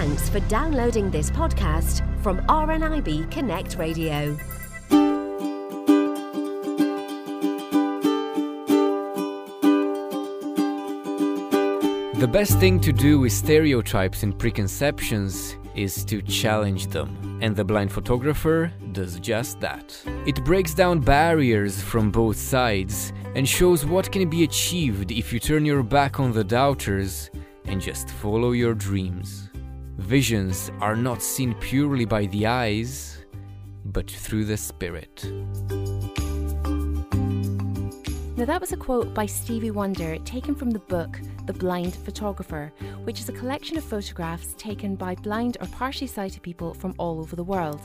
Thanks for downloading this podcast from RNIB Connect Radio. The best thing to do with stereotypes and preconceptions is to challenge them, and the blind photographer does just that. It breaks down barriers from both sides and shows what can be achieved if you turn your back on the doubters and just follow your dreams. Visions are not seen purely by the eyes, but through the spirit. Now, that was a quote by Stevie Wonder taken from the book The Blind Photographer, which is a collection of photographs taken by blind or partially sighted people from all over the world.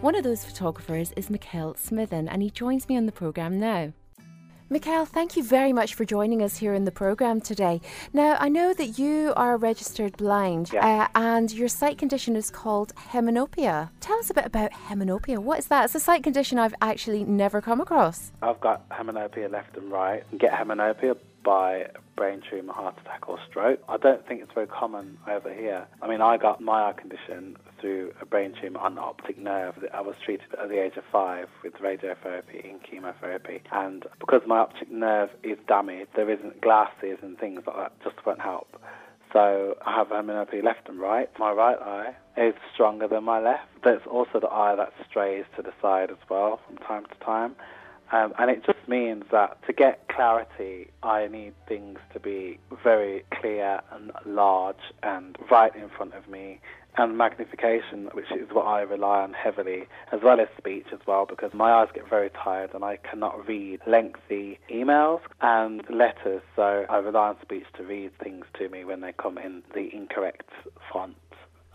One of those photographers is Mickel Smithen, and he joins me on the programme now. Mickel, thank you very much for joining us here in the programme today. Now, I know that you are registered blind Yeah. uh, and your sight condition is called hemianopia. Tell us a bit about hemianopia. What is that? It's a sight condition I've actually never come across. I've got hemianopia left and right. Get hemianopia by brain tumour, heart attack, or stroke. I don't think it's very common over here. I mean, I got my eye condition through a brain tumour on the optic nerve. I was treated at the age of five with radiotherapy and chemotherapy. And because my optic nerve is damaged, there isn't glasses and things like that just won't help. So I have hemianopia left and right. My right eye is stronger than my left. There's also the eye that strays to the side as well from time to time. Um, and it just means that to get clarity, I need things to be very clear and large and right in front of me. And magnification, which is what I rely on heavily, as well as speech as well, because my eyes get very tired and I cannot read lengthy emails and letters. So I rely on speech to read things to me when they come in the incorrect font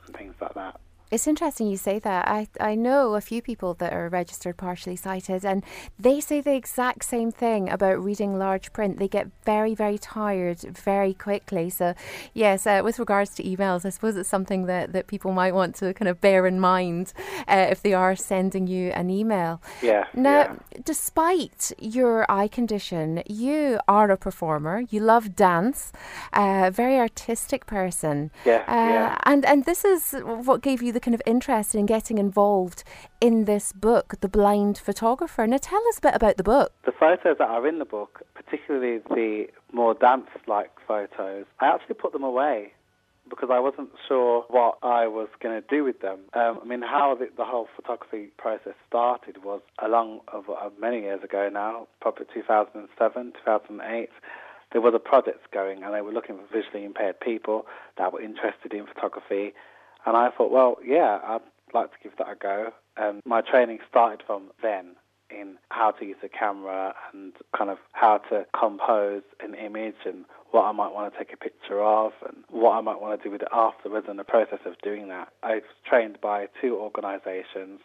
and things like that. It's interesting you say that. I, I know a few people that are registered partially sighted, and they say the exact same thing about reading large print. They get very, very tired very quickly. So, yes, uh, with regards to emails, I suppose it's something that, that people might want to kind of bear in mind uh, if they are sending you an email. Yeah. Now, yeah. despite your eye condition, you are a performer. You love dance, a very artistic person. Yeah, Uh, yeah. And and this is what gave you the kind of interested in getting involved in this book, The Blind Photographer. Now, tell us a bit about the book. The photos that are in the book, particularly the more dance-like photos, I actually put them away because I wasn't sure what I was going to do with them. Um, I mean, how the, the whole photography process started was along of, uh, many years ago now, probably 2007, 2008. There was a project going, and they were looking for visually impaired people that were interested in photography. And I thought, well, yeah, I'd like to give that a go. And my training started from then in how to use a camera and kind of how to compose an image and what I might want to take a picture of and what I might want to do with it afterwards and the process of doing that. I was trained by two organizations,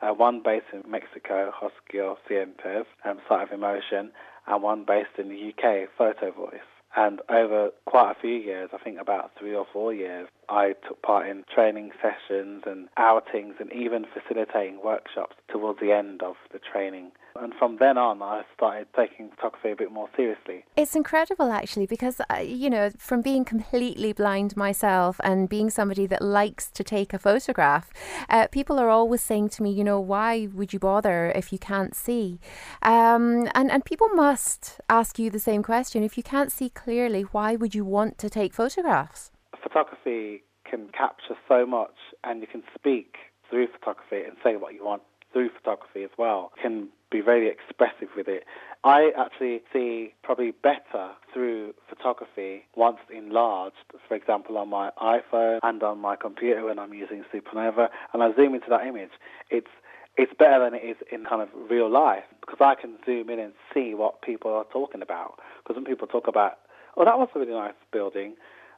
uh, one based in Mexico, Hosquio Cientes, um, Site of Emotion, and one based in the UK, Photo Voice. And over quite a few years, I think about three or four years, I took part in training sessions and outings and even facilitating workshops towards the end of the training. And from then on, I started taking photography a bit more seriously. It's incredible, actually, because, uh, you know, from being completely blind myself and being somebody that likes to take a photograph, uh, people are always saying to me, you know, why would you bother if you can't see? Um, and, and people must ask you the same question. If you can't see clearly, why would you want to take photographs? Photography can capture so much, and you can speak through photography and say what you want through photography as well. Can be very expressive with it. I actually see probably better through photography once enlarged, for example, on my iPhone and on my computer when I'm using Supernova, and I zoom into that image. It's it's better than it is in kind of real life because I can zoom in and see what people are talking about. Because when people talk about, oh, that was a really nice building,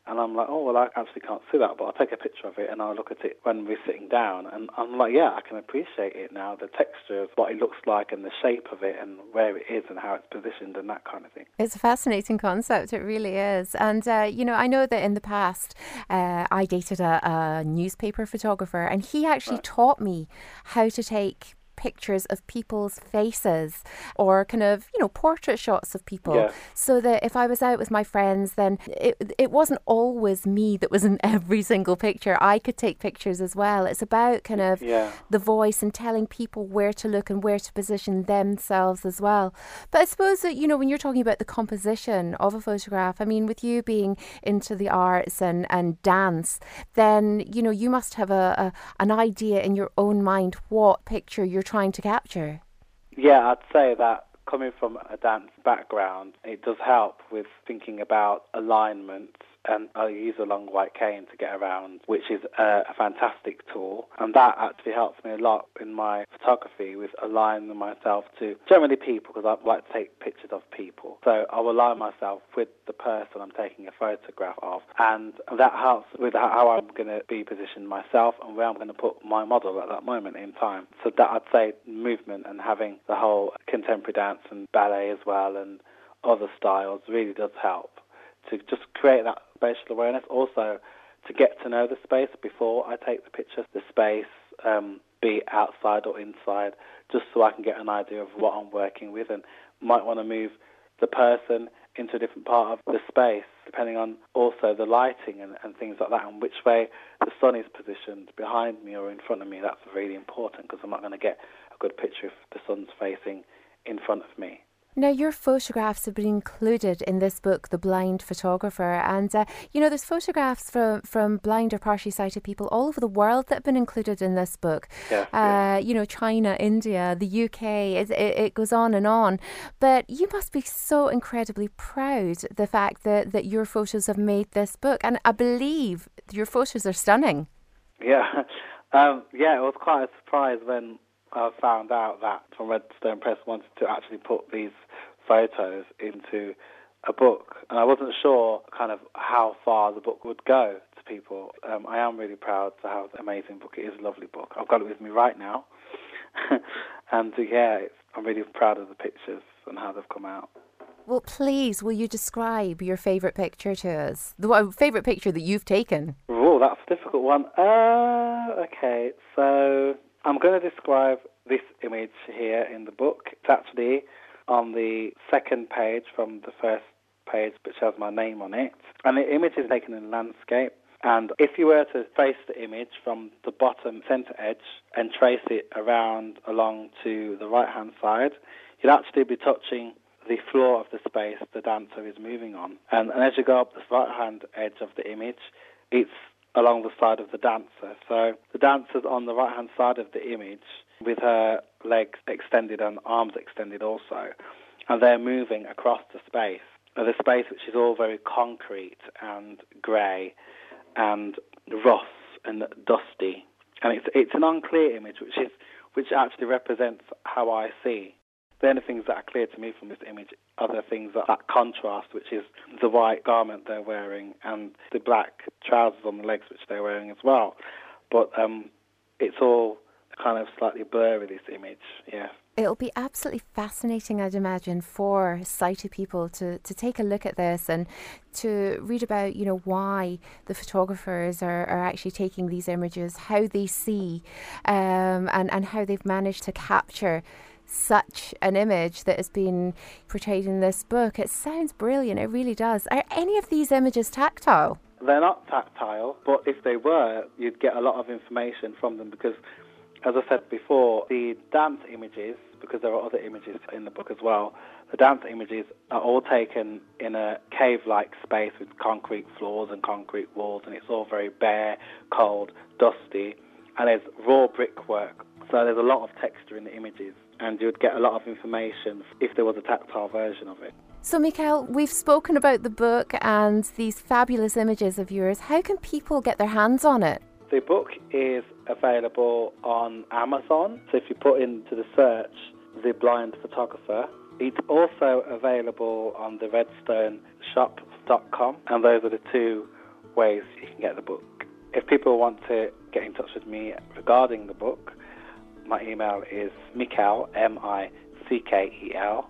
and I'm like, oh, well, I actually can't see that, but I'll take a picture of it and I'll look at it when we're sitting down. And I'm like, yeah, I can appreciate it now, the texture of what it looks like and the shape of it and where it is and how it's positioned and that kind of thing. It's a fascinating concept. It really is. And, uh, you know, I know that in the past uh, I dated a, a newspaper photographer and he actually Right. taught me how to take pictures of people's faces or kind of, you know, portrait shots of people. Yeah. So that if I was out with my friends, then it, it wasn't always me that was in every single picture. I could take pictures as well. It's about kind of Yeah. the voice and telling people where to look and where to position themselves as well. But I suppose that, you know, when you're talking about the composition of a photograph, I mean, with you being into the arts and, and dance, then, you know, you must have a, a an idea in your own mind what picture you're trying to capture. Yeah, I'd say that coming from a dance background, it does help with thinking about alignment. And I use a long white cane to get around, which is a, a fantastic tool. And that actually helps me a lot in my photography with aligning myself to generally people, because I like to take pictures of people. So I'll align myself with the person I'm taking a photograph of. And that helps with how I'm going to be positioned myself and where I'm going to put my model at that moment in time. So that I'd say movement and having the whole contemporary dance and ballet as well and other styles really does help to just create that spatial awareness. Also, to get to know the space before I take the picture, the space, um, be it outside or inside, just so I can get an idea of what I'm working with and might want to move the person into a different part of the space, depending on also the lighting and, and things like that, and which way the sun is positioned behind me or in front of me. That's really important because I'm not going to get a good picture if the sun's facing in front of me. Now, your photographs have been included in this book, The Blind Photographer. And, uh, you know, there's photographs from, from blind or partially sighted people all over the world that have been included in this book. Yeah, uh, yeah. You know, China, India, the UK, it, it, it goes on and on. But you must be so incredibly proud the fact that, that your photos have made this book. And I believe your photos are stunning. Yeah, um, yeah, it was quite a surprise when I found out that from Redstone Press wanted to actually put these photos into a book, and I wasn't sure kind of how far the book would go to people. Um, I am really proud to have the amazing book. It is a lovely book. I've got it with me right now, and uh, yeah, it's, I'm really proud of the pictures and how they've come out. Well, please, will you describe your favourite picture to us? The favourite picture that you've taken? Oh, that's a difficult one. Uh, okay, so I'm going to describe this image here in the book. It's actually on the second page from the first page, which has my name on it. And the image is taken in landscape. And if you were to trace the image from the bottom center edge and trace it around along to the right hand side, you'd actually be touching the floor of the space the dancer is moving on. And, and as you go up the right hand edge of the image, it's along the side of the dancer. So the dancer's on the right hand side of the image with her legs extended and arms extended also. And they're moving across the space. Uh, The space which is all very concrete and grey and rough and dusty. And it's it's an unclear image which is which actually represents how I see. The only things that are clear to me from this image are the things that, that contrast, which is the white garment they're wearing and the black trousers on the legs which they're wearing as well. But um, it's all kind of slightly blurry, this image, yeah. It'll be absolutely fascinating, I'd imagine, for sighted people to, to take a look at this and to read about, you know, why the photographers are, are actually taking these images, how they see, um, and, and how they've managed to capture such an image that has been portrayed in this book. It sounds brilliant, it really does. Are any of these images tactile? They're not tactile, but if they were, you'd get a lot of information from them because, as I said before, the dance images, because there are other images in the book as well, the dance images are all taken in a cave like space with concrete floors and concrete walls, and it's all very bare, cold, dusty, and there's raw brickwork. So there's a lot of texture in the images, and you'd get a lot of information if there was a tactile version of it. So, Mickel, we've spoken about the book and these fabulous images of yours. How can people get their hands on it? The book is available on Amazon. So if you put into the search The Blind Photographer, it's also available on the redstoneshop.com, and those are the two ways you can get the book. If people want to get in touch with me regarding the book, my email is Mickel, M I C K E L,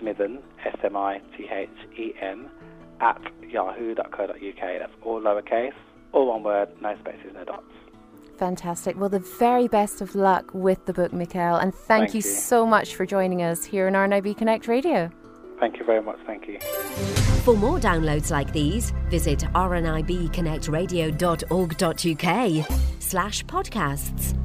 Smithen, S M I T H E N, at yahoo.co.uk. That's all lowercase, all one word, no spaces, no dots. Fantastic. Well, the very best of luck with the book, Mickel, and thank, Thank you, you. so much for joining us here on RNIB Connect Radio. Thank you very much. Thank you. For more downloads like these, visit rnibconnectradio.org.uk slash podcasts.